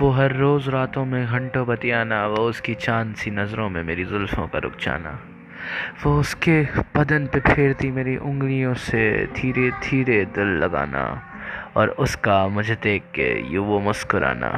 वो हर रोज़ रातों में घंटों बतियाना, वो उसकी चाँद सी नज़रों में मेरी जुल्फ़ों का रुक जाना। वो उसके बदन पे फेरती मेरी उंगलियों से धीरे धीरे दिल लगाना और उसका मुझे देख के यूँ वो मुस्कुराना।